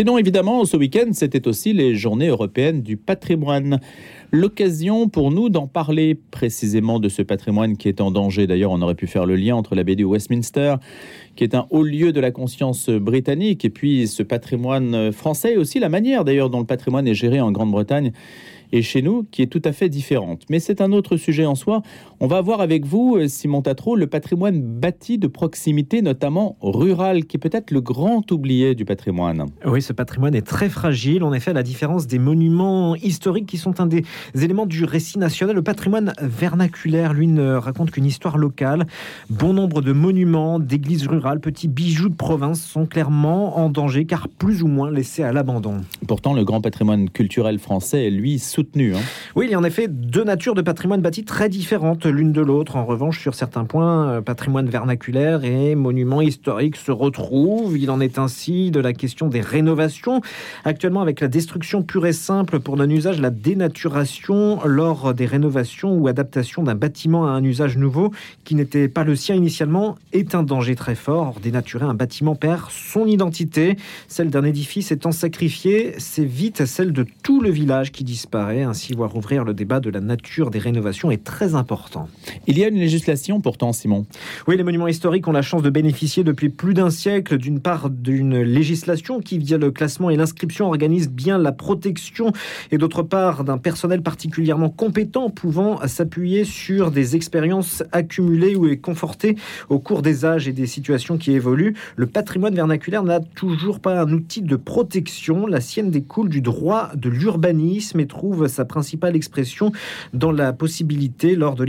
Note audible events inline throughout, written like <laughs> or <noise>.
Sinon, évidemment, ce week-end, c'était aussi les journées européennes du patrimoine. L'occasion pour nous d'en parler précisément de ce patrimoine qui est en danger. D'ailleurs, on aurait pu faire le lien entre l'abbaye de Westminster, qui est un haut lieu de la conscience britannique, et puis ce patrimoine français, et aussi la manière d'ailleurs dont le patrimoine est géré en Grande-Bretagne et chez nous qui est tout à fait différente. Mais c'est un autre sujet en soi. On va voir avec vous, euh, Simon Tatro, le patrimoine bâti de proximité, notamment rural, qui est peut-être le grand oublié du patrimoine. Oui, ce patrimoine est très fragile. En effet, à la différence des monuments historiques qui sont un des éléments du récit national, le patrimoine vernaculaire, lui, ne raconte qu'une histoire locale. Bon nombre de monuments, d'églises rurales, petits bijoux de province sont clairement en danger car plus ou moins laissés à l'abandon. Pourtant, le grand patrimoine culturel français est lui soutenu. Hein. Oui, il y a en effet deux natures de patrimoine bâti très différentes l'une de l'autre. En revanche, sur certains points, euh, patrimoine vernaculaire et monument historique se retrouvent. Il en est ainsi de la question des rénovations. Actuellement, avec la destruction pure et simple pour non-usage, la dénaturation lors des rénovations ou adaptations d'un bâtiment à un usage nouveau qui n'était pas le sien initialement est un danger très fort. Dénaturer un bâtiment perd son identité. Celle d'un édifice étant sacrifiée, c'est vite celle de tout le village qui disparaît. Ainsi, voir ouvrir le débat de la nature des rénovations est très important. Il y a une législation pourtant, Simon. Oui, les monuments historiques ont la chance de bénéficier depuis plus d'un siècle d'une part d'une législation qui, via le classement et l'inscription, organise bien la protection et d'autre part d'un personnel particulièrement compétent pouvant s'appuyer sur des expériences accumulées ou confortées au cours des âges et des situations qui évoluent. Le patrimoine vernaculaire n'a toujours pas un outil de protection. La sienne découle du droit de l'urbanisme et trouve sa principale expression dans la possibilité, lors de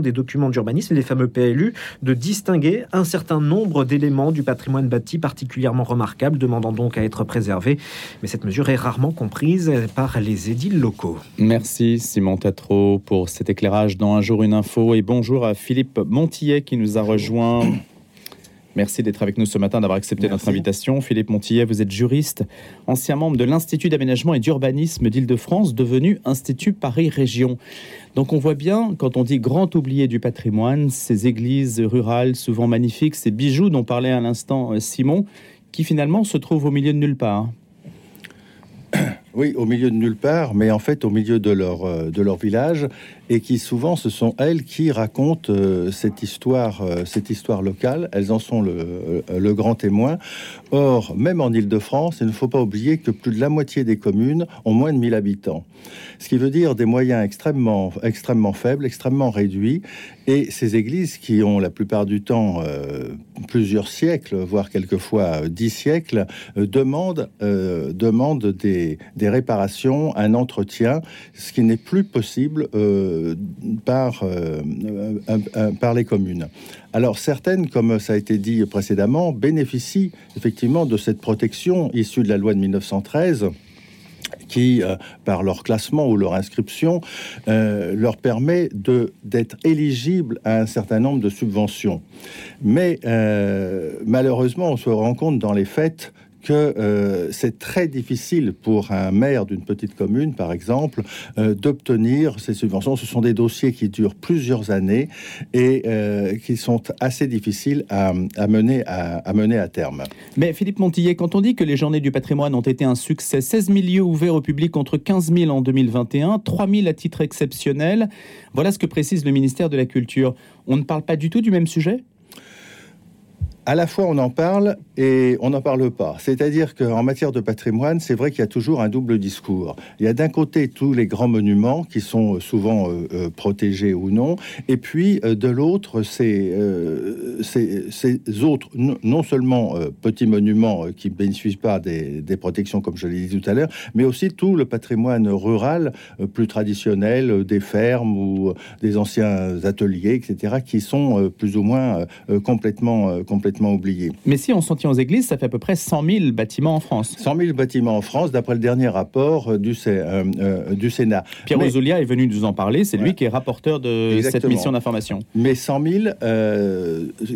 des documents d'urbanisme, les fameux PLU, de distinguer un certain nombre d'éléments du patrimoine bâti particulièrement remarquables, demandant donc à être préservés. Mais cette mesure est rarement comprise par les édiles locaux. Merci Simon Tatro pour cet éclairage dans Un jour une info et bonjour à Philippe Montillet qui nous a rejoint. Merci d'être avec nous ce matin, d'avoir accepté notre invitation. Philippe Montillet, vous êtes juriste, ancien membre de l'Institut d'aménagement et d'urbanisme d'Île-de-France, devenu Institut Paris Région. Donc on voit bien, quand on dit grand oublié du patrimoine, ces églises rurales, souvent magnifiques, ces bijoux dont parlait à l'instant euh, Simon, qui finalement se trouvent au milieu de nulle part. Oui, au milieu de nulle part, mais en fait au milieu de leur, euh, de leur village, et qui souvent ce sont elles qui racontent euh, cette histoire, euh, cette histoire locale. Elles en sont le, le grand témoin. Or, même en Île-de-France, il ne faut pas oublier que plus de la moitié des communes ont moins de 1000 habitants, ce qui veut dire des moyens extrêmement, extrêmement faibles, extrêmement réduits, et ces églises qui ont la plupart du temps plusieurs siècles, voire quelquefois dix siècles, demandent, demandent des, des réparations, un entretien, ce qui n'est plus possible euh, par, euh, par les communes. Alors certaines, comme ça a été dit précédemment, bénéficient effectivement de cette protection issue de la loi de 1913 qui, euh, par leur classement ou leur inscription, leur permet d'être éligibles à un certain nombre de subventions. Mais malheureusement, on se rend compte dans les faits que euh, c'est très difficile pour un maire d'une petite commune, par exemple, euh, d'obtenir ces subventions. Ce sont des dossiers qui durent plusieurs années et euh, qui sont assez difficiles à, mener à, mener à terme. Mais Philippe Montillet, quand on dit que les journées du patrimoine ont été un succès, 16 000 lieux ouverts au public contre 15 000 en 2021, 3 000 à titre exceptionnel, voilà ce que précise le ministère de la Culture. On ne parle pas du tout du même sujet? À la fois on en parle et on n'en parle pas. C'est-à-dire qu'en matière de patrimoine, c'est vrai qu'il y a toujours un double discours. Il y a d'un côté tous les grands monuments qui sont souvent euh, euh, protégés ou non, et puis euh, de l'autre, ces, ces, autres, non seulement petits monuments qui ne bénéficient pas des, des, protections, comme je l'ai dit tout à l'heure, mais aussi tout le patrimoine rural plus traditionnel, des fermes ou des anciens ateliers, etc., qui sont plus ou moins complètement, complètement oublié. Mais si on s'en tient aux églises, ça fait à peu près 100 000 bâtiments en France. 100 000 bâtiments en France, d'après le dernier rapport euh, du, euh, euh, du Sénat. Pierre Mais... est venu nous en parler, c'est lui qui est rapporteur de cette mission d'information. Mais 100 000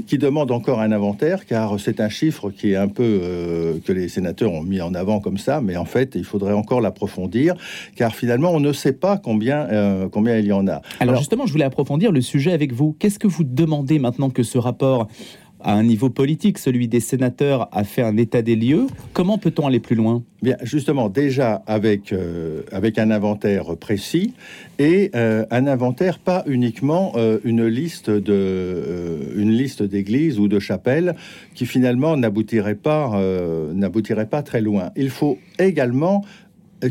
qui demandent encore un inventaire, car c'est un chiffre qui est un peu que les sénateurs ont mis en avant comme ça, mais en fait, il faudrait encore l'approfondir, car finalement, on ne sait pas combien, combien il y en a. Alors, Alors justement, je voulais approfondir le sujet avec vous. Qu'est-ce que vous demandez maintenant que ce rapport à un niveau politique, celui des sénateurs, a fait un état des lieux. Comment peut-on aller plus loin? Bien, justement, déjà avec, euh, avec un inventaire précis et euh, un inventaire pas uniquement euh, une liste de une liste d'églises ou de chapelles qui finalement n'aboutirait pas n'aboutirait pas très loin. Il faut également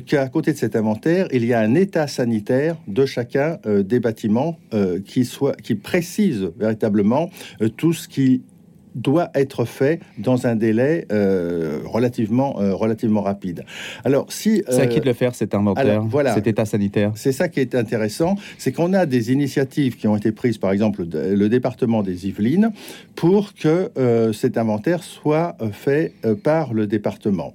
qu'à côté de cet inventaire, il y a un état sanitaire de chacun des bâtiments qui soit qui précise véritablement tout ce qui doit être fait dans un délai euh, relativement, euh, relativement rapide. Alors, si c'est à qui de le faire cet inventaire, voilà, cet état sanitaire C'est ça qui est intéressant, c'est qu'on a des initiatives qui ont été prises, par exemple le département des Yvelines, pour que euh, cet inventaire soit fait par le département,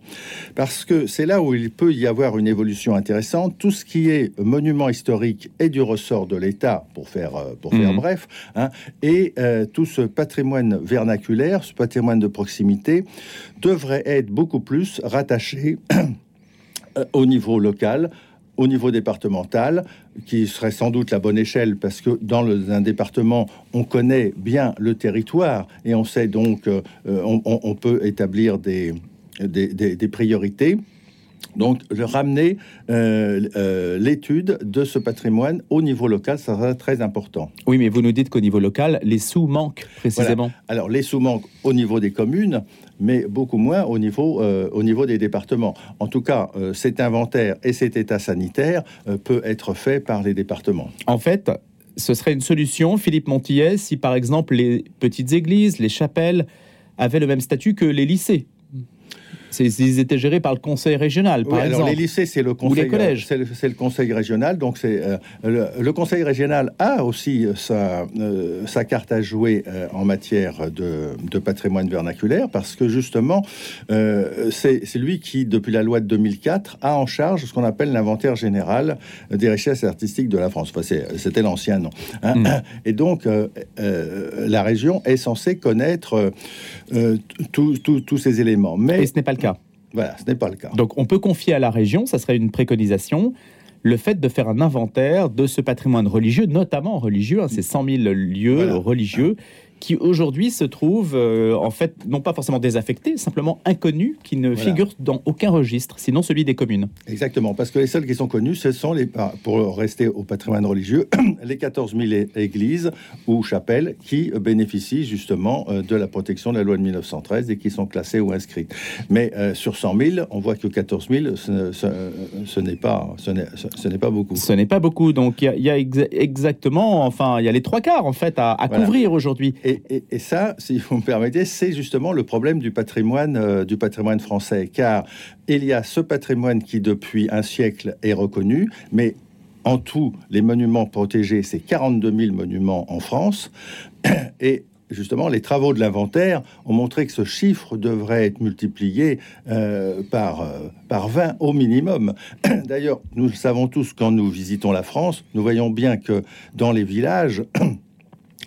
parce que c'est là où il peut y avoir une évolution intéressante. Tout ce qui est monument historique est du ressort de l'État, pour faire pour faire mmh. bref, hein, et tout ce patrimoine vernaculaire ce patrimoine de proximité, devrait être beaucoup plus rattaché <clears throat> euh, au niveau local, au niveau départemental, qui serait sans doute la bonne échelle, parce que dans un département, on connaît bien le territoire et on sait donc, euh, on, peut établir des priorités. Donc, ramener euh, euh, l'étude de ce patrimoine au niveau local, ça sera très important. Oui, mais vous nous dites qu'au niveau local, les sous manquent précisément. Alors, les sous manquent au niveau des communes, mais beaucoup moins au niveau, euh, au niveau des départements. En tout cas, cet inventaire et cet état sanitaire peut être fait par les départements. En fait, ce serait une solution, Philippe Montillet, si par exemple les petites églises, les chapelles avaient le même statut que les lycées ils étaient gérés par le conseil régional, par exemple. Alors les lycées, c'est le conseil. Ou les collèges. C'est le, conseil régional. Donc c'est euh, le, conseil régional a aussi sa, euh, sa carte à jouer euh, en matière de, de, patrimoine vernaculaire parce que justement, c'est lui qui, depuis la loi de 2004, a en charge ce qu'on appelle l'inventaire général des richesses artistiques de la France. Enfin, c'était l'ancien nom. Hein. Hmm. <coughs> Et donc, la région est censée connaître tous ces éléments. Mais Et ce n'est pas le voilà, ce n'est pas le cas. Donc on peut confier à la région, ça serait une préconisation, le fait de faire un inventaire de ce patrimoine religieux, notamment religieux, hein, ces 100 000 lieux religieux qui aujourd'hui se trouvent euh, en fait non pas forcément désaffectés, simplement inconnus, qui ne figurent dans aucun registre, sinon celui des communes. Exactement, parce que les seuls qui sont connus, ce sont les, pour rester au patrimoine religieux, <clears throat> les 14 000 églises ou chapelles qui bénéficient justement euh, de la protection de la loi de 1913 et qui sont classées ou inscrites. Mais euh, sur 100 000, on voit que 14 000, ce, n'est pas, ce n'est pas beaucoup. Ce n'est pas beaucoup, donc il y, a exactement, enfin, il y a les trois quarts en fait à, couvrir aujourd'hui. Et, ça, si vous me permettez, c'est justement le problème du patrimoine, euh, du patrimoine français, car il y a ce patrimoine qui, depuis un siècle, est reconnu, mais en tout, les monuments protégés, c'est 42 000 monuments en France, <clears throat> et justement, les travaux de l'inventaire ont montré que ce chiffre devrait être multiplié euh, par, euh, par 20 au minimum. <clears throat> D'ailleurs, nous le savons tous quand nous visitons la France, nous voyons bien que dans les villages, <clears throat>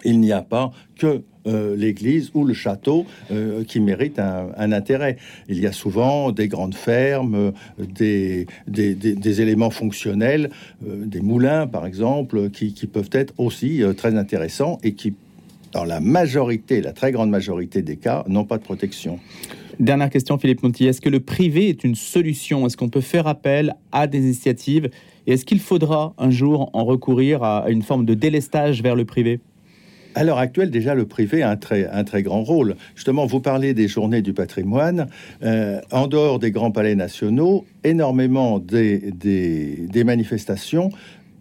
il n'y a pas que euh, l'église ou le château euh, qui méritent un, intérêt. Il y a souvent des grandes fermes, des, des, éléments fonctionnels, euh, des moulins par exemple, qui, qui peuvent être aussi très intéressants et qui, dans la majorité, la très grande majorité des cas, n'ont pas de protection. Dernière question, Philippe Monti. Est-ce que le privé est une solution? Est-ce qu'on peut faire appel à des initiatives? Et est-ce qu'il faudra un jour en recourir à une forme de délestage vers le privé? À l'heure actuelle, déjà, le privé a un très, un très grand rôle. Justement, vous parlez des journées du patrimoine. Euh, en dehors des grands palais nationaux, énormément des, des, manifestations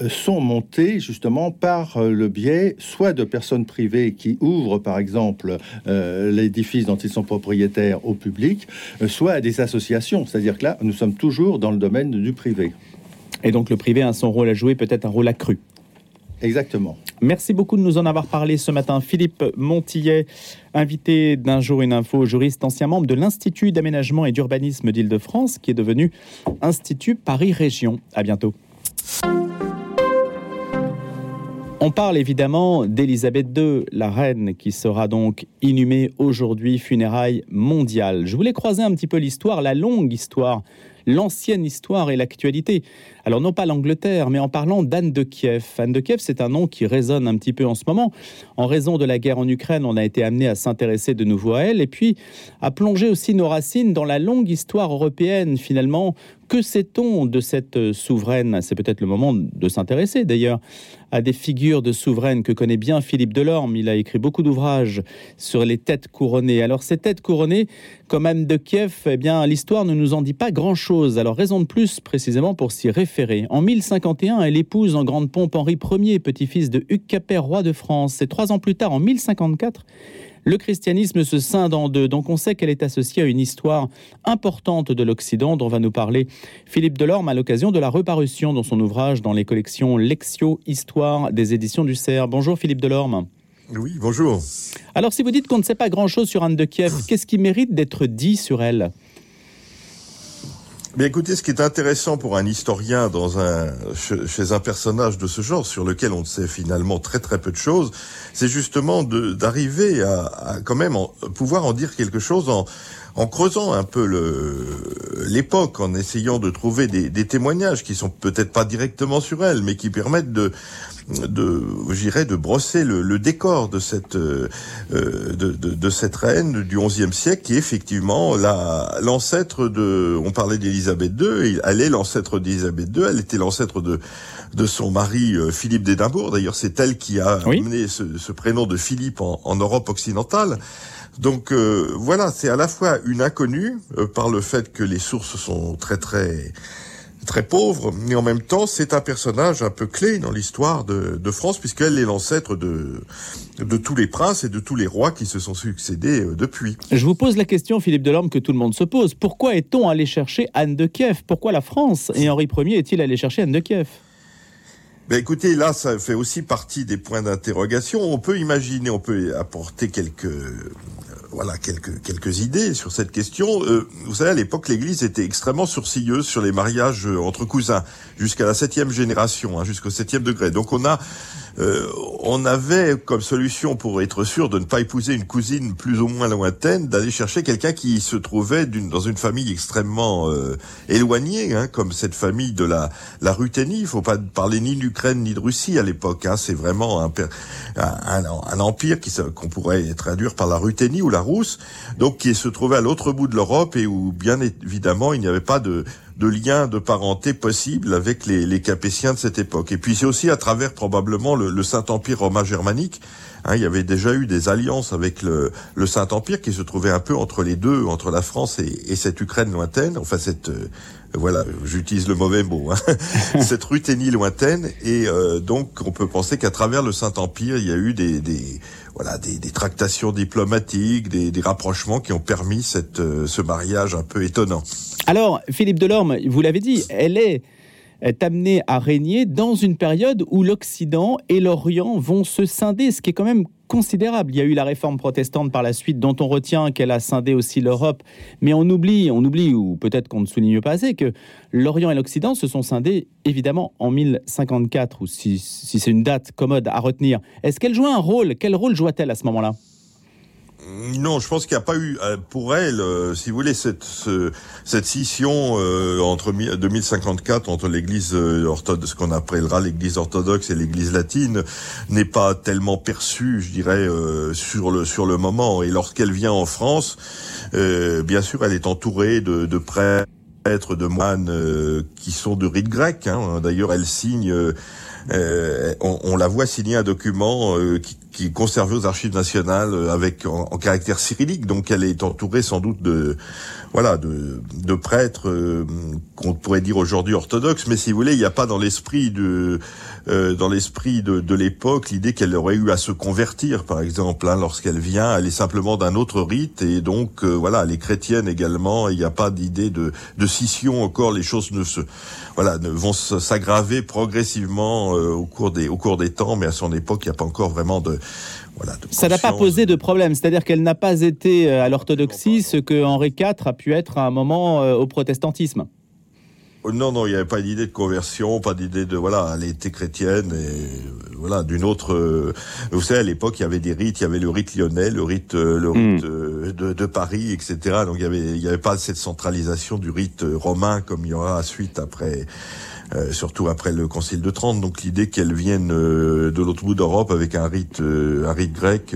euh, sont montées justement par euh, le biais soit de personnes privées qui ouvrent par exemple l'édifice dont ils sont propriétaires au public, soit à des associations. C'est-à-dire que là, nous sommes toujours dans le domaine du privé. Et donc le privé a son rôle à jouer, peut-être un rôle accru. Exactement. Merci beaucoup de nous en avoir parlé ce matin. Philippe Montillet, invité d'un jour une info, juriste, ancien membre de l'Institut d'aménagement et d'urbanisme d'Île-de-France, qui est devenu Institut Paris Région. À bientôt. On parle évidemment d'Élisabeth II, la reine qui sera donc inhumée aujourd'hui, funérailles mondiales. Je voulais croiser un petit peu l'histoire, la longue histoire l'ancienne histoire et l'actualité. Alors non pas l'Angleterre, mais en parlant d'Anne de Kiev. Anne de Kiev, c'est un nom qui résonne un petit peu en ce moment. En raison de la guerre en Ukraine, on a été amené à s'intéresser de nouveau à elle et puis à plonger aussi nos racines dans la longue histoire européenne finalement que sait-on de cette souveraine? C'est peut-être le moment de s'intéresser d'ailleurs à des figures de souveraines que connaît bien Philippe Delorme. Il a écrit beaucoup d'ouvrages sur les têtes couronnées. Alors ces têtes couronnées, comme Anne de Kiev, eh bien l'histoire ne nous en dit pas grand-chose. Alors raison de plus précisément pour s'y référer. En 1051, elle épouse en grande pompe Henri Ier, petit-fils de Hugues Capet, roi de France. Et trois ans plus tard, en 1054, le christianisme se scinde en deux. Donc on sait qu'elle est associée à une histoire importante de l'Occident dont va nous parler Philippe Delorme à l'occasion de la reparution dans son ouvrage dans les collections Lexio Histoire des éditions du Cerf. Bonjour Philippe Delorme. Oui, bonjour. Alors si vous dites qu'on ne sait pas grand-chose sur Anne de Kiev, qu'est-ce qui mérite d'être dit sur elle? Mais écoutez, ce qui est intéressant pour un historien dans un, chez un personnage de ce genre, sur lequel on sait finalement très très peu de choses, c'est justement d'arriver à, à, quand même pouvoir en dire quelque chose en, en creusant un peu l'époque, en essayant de trouver des, des témoignages qui sont peut-être pas directement sur elle, mais qui permettent de, de, j'irais, de brosser le, le, décor de cette euh, de, de, de, cette reine du XIe siècle, qui est effectivement la l'ancêtre de. On parlait d'Élisabeth II, elle est l'ancêtre d'Élisabeth II. Elle était l'ancêtre de de son mari euh, Philippe d'Édimbourg. D'ailleurs, c'est elle qui a amené ce, ce, prénom de Philippe en, en Europe occidentale. Donc euh, voilà, c'est à la fois une inconnue par le fait que les sources sont très très très pauvre, mais en même temps, c'est un personnage un peu clé dans l'histoire de, de, France, puisqu'elle est l'ancêtre de, de tous les princes et de tous les rois qui se sont succédés euh, depuis. Je vous pose la question, Philippe Delorme, que tout le monde se pose. Pourquoi est-on allé chercher Anne de Kiev? Pourquoi la France? Et Henri Ier est-il allé chercher Anne de Kiev? Ben écoutez, là, ça fait aussi partie des points d'interrogation. On peut imaginer, on peut apporter quelques voilà quelques quelques idées sur cette question. Euh, vous savez, à l'époque, l'Église était extrêmement sourcilleuse sur les mariages euh, entre cousins jusqu'à la septième génération, hein, jusqu'au septième degré. Donc on a euh, on avait comme solution pour être sûr de ne pas épouser une cousine plus ou moins lointaine, d'aller chercher quelqu'un qui se trouvait dans une famille extrêmement euh, éloignée, hein, comme cette famille de la, la Ruthénie. Il faut pas parler ni d'Ukraine ni de Russie à l'époque. Hein. C'est vraiment un, un, un empire qui qu'on pourrait traduire par la Ruthénie ou la Rousse, donc qui se trouvait à l'autre bout de l'Europe et où bien évidemment il n'y avait pas de de liens de parenté possibles avec les, les Capétiens de cette époque. Et puis c'est aussi à travers probablement le, Saint-Empire romain germanique. Hein, il y avait déjà eu des alliances avec le, le Saint-Empire qui se trouvait un peu entre les deux, entre la France et, et cette Ukraine lointaine, enfin cette euh, voilà, j'utilise le mauvais mot, hein, <laughs> cette Ruthénie lointaine, et euh, donc on peut penser qu'à travers le Saint-Empire, il y a eu des, des voilà des, des, tractations diplomatiques, des, des, rapprochements qui ont permis cette, euh, ce mariage un peu étonnant. Alors, Philippe Delorme, vous l'avez dit, elle est est amenée à régner dans une période où l'Occident et l'Orient vont se scinder, ce qui est quand même considérable. Il y a eu la réforme protestante par la suite, dont on retient qu'elle a scindé aussi l'Europe, mais on oublie, on oublie, ou peut-être qu'on ne souligne pas assez, que l'Orient et l'Occident se sont scindés évidemment en 1054, ou si, si c'est une date commode à retenir. Est-ce qu'elle joue un rôle? Quel rôle joue-t-elle à ce moment-là? Non, je pense qu'il n'y a pas eu euh, pour elle, euh, si vous voulez, cette, cette scission euh, entre 2054 entre l'Église orthodoxe, ce qu'on appellera l'Église orthodoxe et l'Église latine, n'est pas tellement perçue, je dirais, sur le sur le moment. Et lorsqu'elle vient en France, bien sûr, elle est entourée de, de prêtres, de moines qui sont de rite grec. Hein. D'ailleurs, elle signe. On, on, la voit signer un document qui, qui est conservée aux archives nationales euh, avec en, caractère cyrillique, donc elle est entourée sans doute de voilà de, de prêtres euh, qu'on pourrait dire aujourd'hui orthodoxes, mais si vous voulez, il n'y a pas dans l'esprit de euh, dans l'esprit de, de l'époque l'idée qu'elle aurait eu à se convertir, par exemple, hein, lorsqu'elle vient, elle est simplement d'un autre rite. Et donc voilà, les chrétiennes également, il n'y a pas d'idée de, de scission encore, les choses ne se voilà ne vont s'aggraver progressivement au cours des au cours des temps, mais à son époque, il n'y a pas encore vraiment de ça n'a pas posé de problème, c'est-à-dire qu'elle n'a pas été euh, à l'orthodoxie ce que Henri IV a pu être à un moment euh, au protestantisme. Non, non, il n'y avait pas d'idée de conversion, pas d'idée de voilà, elle était chrétienne et voilà d'une autre. vous savez, à l'époque, il y avait des rites, il y avait le rite lyonnais, le rite, le rite hmm. de, de, Paris, etc. Donc il y avait, il y avait pas cette centralisation du rite romain comme il y aura à suite après euh, surtout après le Concile de Trente. Donc l'idée qu'elle vienne euh, de l'autre bout d'Europe avec un rite, euh, un rite grec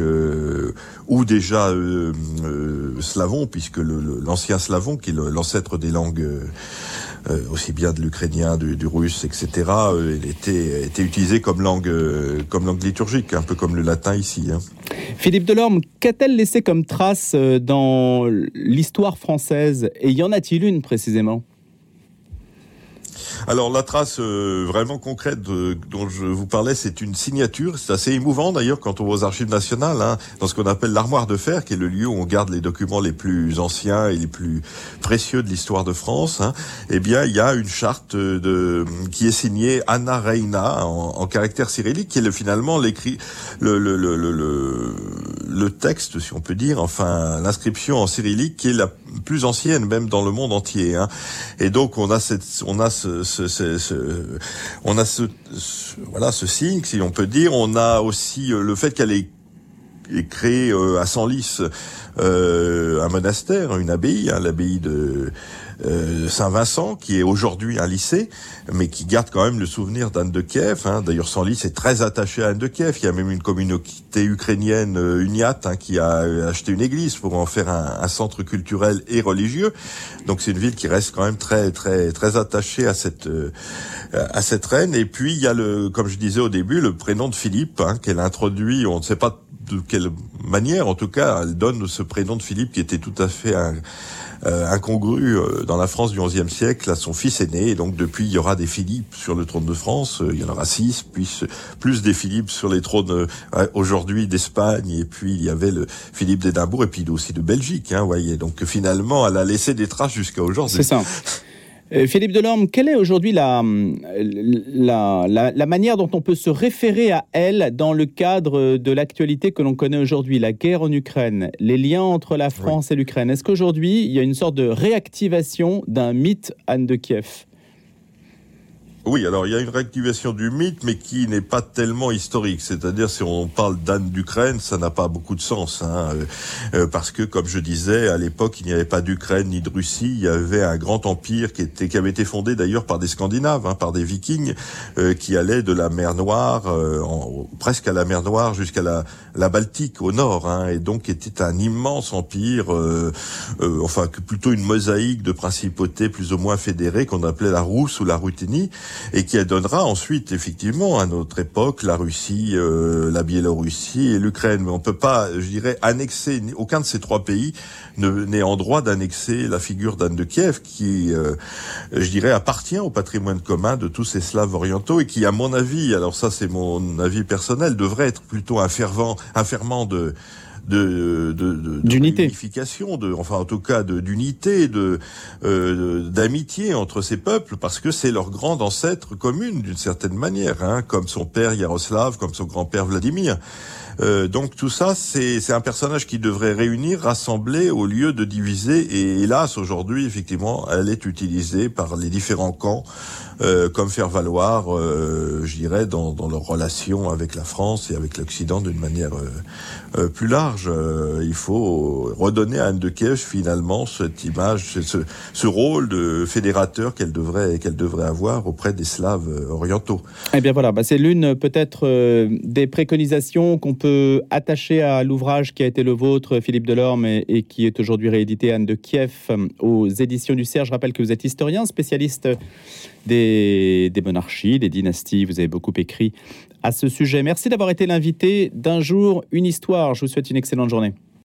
ou déjà slavon, puisque l'ancien slavon, qui est l'ancêtre des langues aussi bien de l'ukrainien, du, russe, etc. il était, était utilisé comme langue, comme langue liturgique, un peu comme le latin ici. Hein. Philippe Delorme, qu'a-t-elle laissé comme trace dans l'histoire française? Et y en a-t-il une précisément? Alors la trace euh, vraiment concrète dont je vous parlais, c'est une signature. C'est assez émouvant d'ailleurs quand on va aux archives nationales, hein, dans ce qu'on appelle l'armoire de fer, qui est le lieu où on garde les documents les plus anciens et les plus précieux de l'histoire de France. Hein. Eh bien, il y a une charte de qui est signée Anna Reina en, caractère cyrillique, qui est le, finalement l'écrit le le, le, le, le texte, si on peut dire, enfin l'inscription en cyrillique qui est la plus ancienne même dans le monde entier. Hein. Et donc on a cette on a ce on a ce, voilà ce signe, si on peut dire. On a aussi euh, le fait qu'elle est, créée euh, à Senlis euh, un monastère, une abbaye, hein, l'abbaye de euh, Saint-Vincent, qui est aujourd'hui un lycée, mais qui garde quand même le souvenir d'Anne de Kiev. Hein. D'ailleurs, Senlis est très attaché à Anne de Kiev. Il y a même une communauté ukrainienne, Uniat, hein, qui a acheté une église pour en faire un, un centre culturel et religieux. Donc c'est une ville qui reste quand même très très très attachée à cette à cette reine. Et puis il y a le, comme je disais au début, le prénom de Philippe hein, qu'elle introduit. On ne sait pas de quelle manière, en tout cas, elle donne ce prénom de Philippe qui était tout à fait euh, incongru euh, dans la France du XIe siècle à son fils aîné. Donc depuis, il y aura des Philippe sur le trône de France. Euh, il y en aura six, puis plus des Philippe sur les trônes aujourd'hui d'Espagne. Et puis il y avait le Philippe d'Édimbourg et puis aussi de Belgique. Hein, voyez. Donc finalement, elle a laissé des traces jusqu'à aujourd'hui. C'est ça. Euh, Philippe Delorme, quelle est aujourd'hui la, la, manière dont on peut se référer à elle dans le cadre de l'actualité que l'on connaît aujourd'hui, la guerre en Ukraine, les liens entre la France et l'Ukraine? Est-ce qu'aujourd'hui, il y a une sorte de réactivation d'un mythe Anne de Kiev? Oui, alors il y a une réactivation du mythe, mais qui n'est pas tellement historique. C'est-à-dire, si on parle d'Anne d'Ukraine, ça n'a pas beaucoup de sens, hein, euh, euh, parce que, comme je disais, à l'époque, il n'y avait pas d'Ukraine ni de Russie. Il y avait un grand empire qui était, qui avait été fondé d'ailleurs par des Scandinaves, hein, par des Vikings, euh, qui allaient de la mer Noire, en, presque à la mer Noire, jusqu'à la, la Baltique au nord, hein, et donc était un immense empire, enfin plutôt une mosaïque de principautés plus ou moins fédérées qu'on appelait la Rousse ou la Ruthénie et qui donnera ensuite effectivement à notre époque la Russie, euh, la Biélorussie et l'Ukraine. Mais on peut pas, je dirais, annexer aucun de ces trois pays n'est en droit d'annexer la figure d'Anne de Kiev, qui, euh, je dirais, appartient au patrimoine commun de tous ces Slaves orientaux et qui, à mon avis, alors ça c'est mon avis personnel, devrait être plutôt un fervent, de de d'unité, de, de, enfin en tout cas d'unité, de euh, d'amitié entre ces peuples, parce que c'est leur grand ancêtre commune d'une certaine manière, hein, comme son père Yaroslav, comme son grand-père Vladimir. Euh, donc tout ça, c'est un personnage qui devrait réunir, rassembler au lieu de diviser. Et hélas, aujourd'hui, effectivement, elle est utilisée par les différents camps euh, comme faire valoir, euh, je dirais, dans, dans leur relation avec la France et avec l'Occident d'une manière plus large. il faut redonner à Anne de Kiev finalement cette image, ce, ce rôle de fédérateur qu'elle devrait qu'elle devrait avoir auprès des Slaves orientaux. Eh bien voilà, bah c'est l'une peut-être des préconisations qu'on peut attacher à l'ouvrage qui a été le vôtre, Philippe Delorme, et, qui est aujourd'hui réédité Anne de Kiev aux éditions du Cerf. Je rappelle que vous êtes historien, spécialiste des, monarchies, des dynasties. Vous avez beaucoup écrit à ce sujet. Merci d'avoir été l'invité d'un jour, une histoire. Je vous souhaite une excellente journée.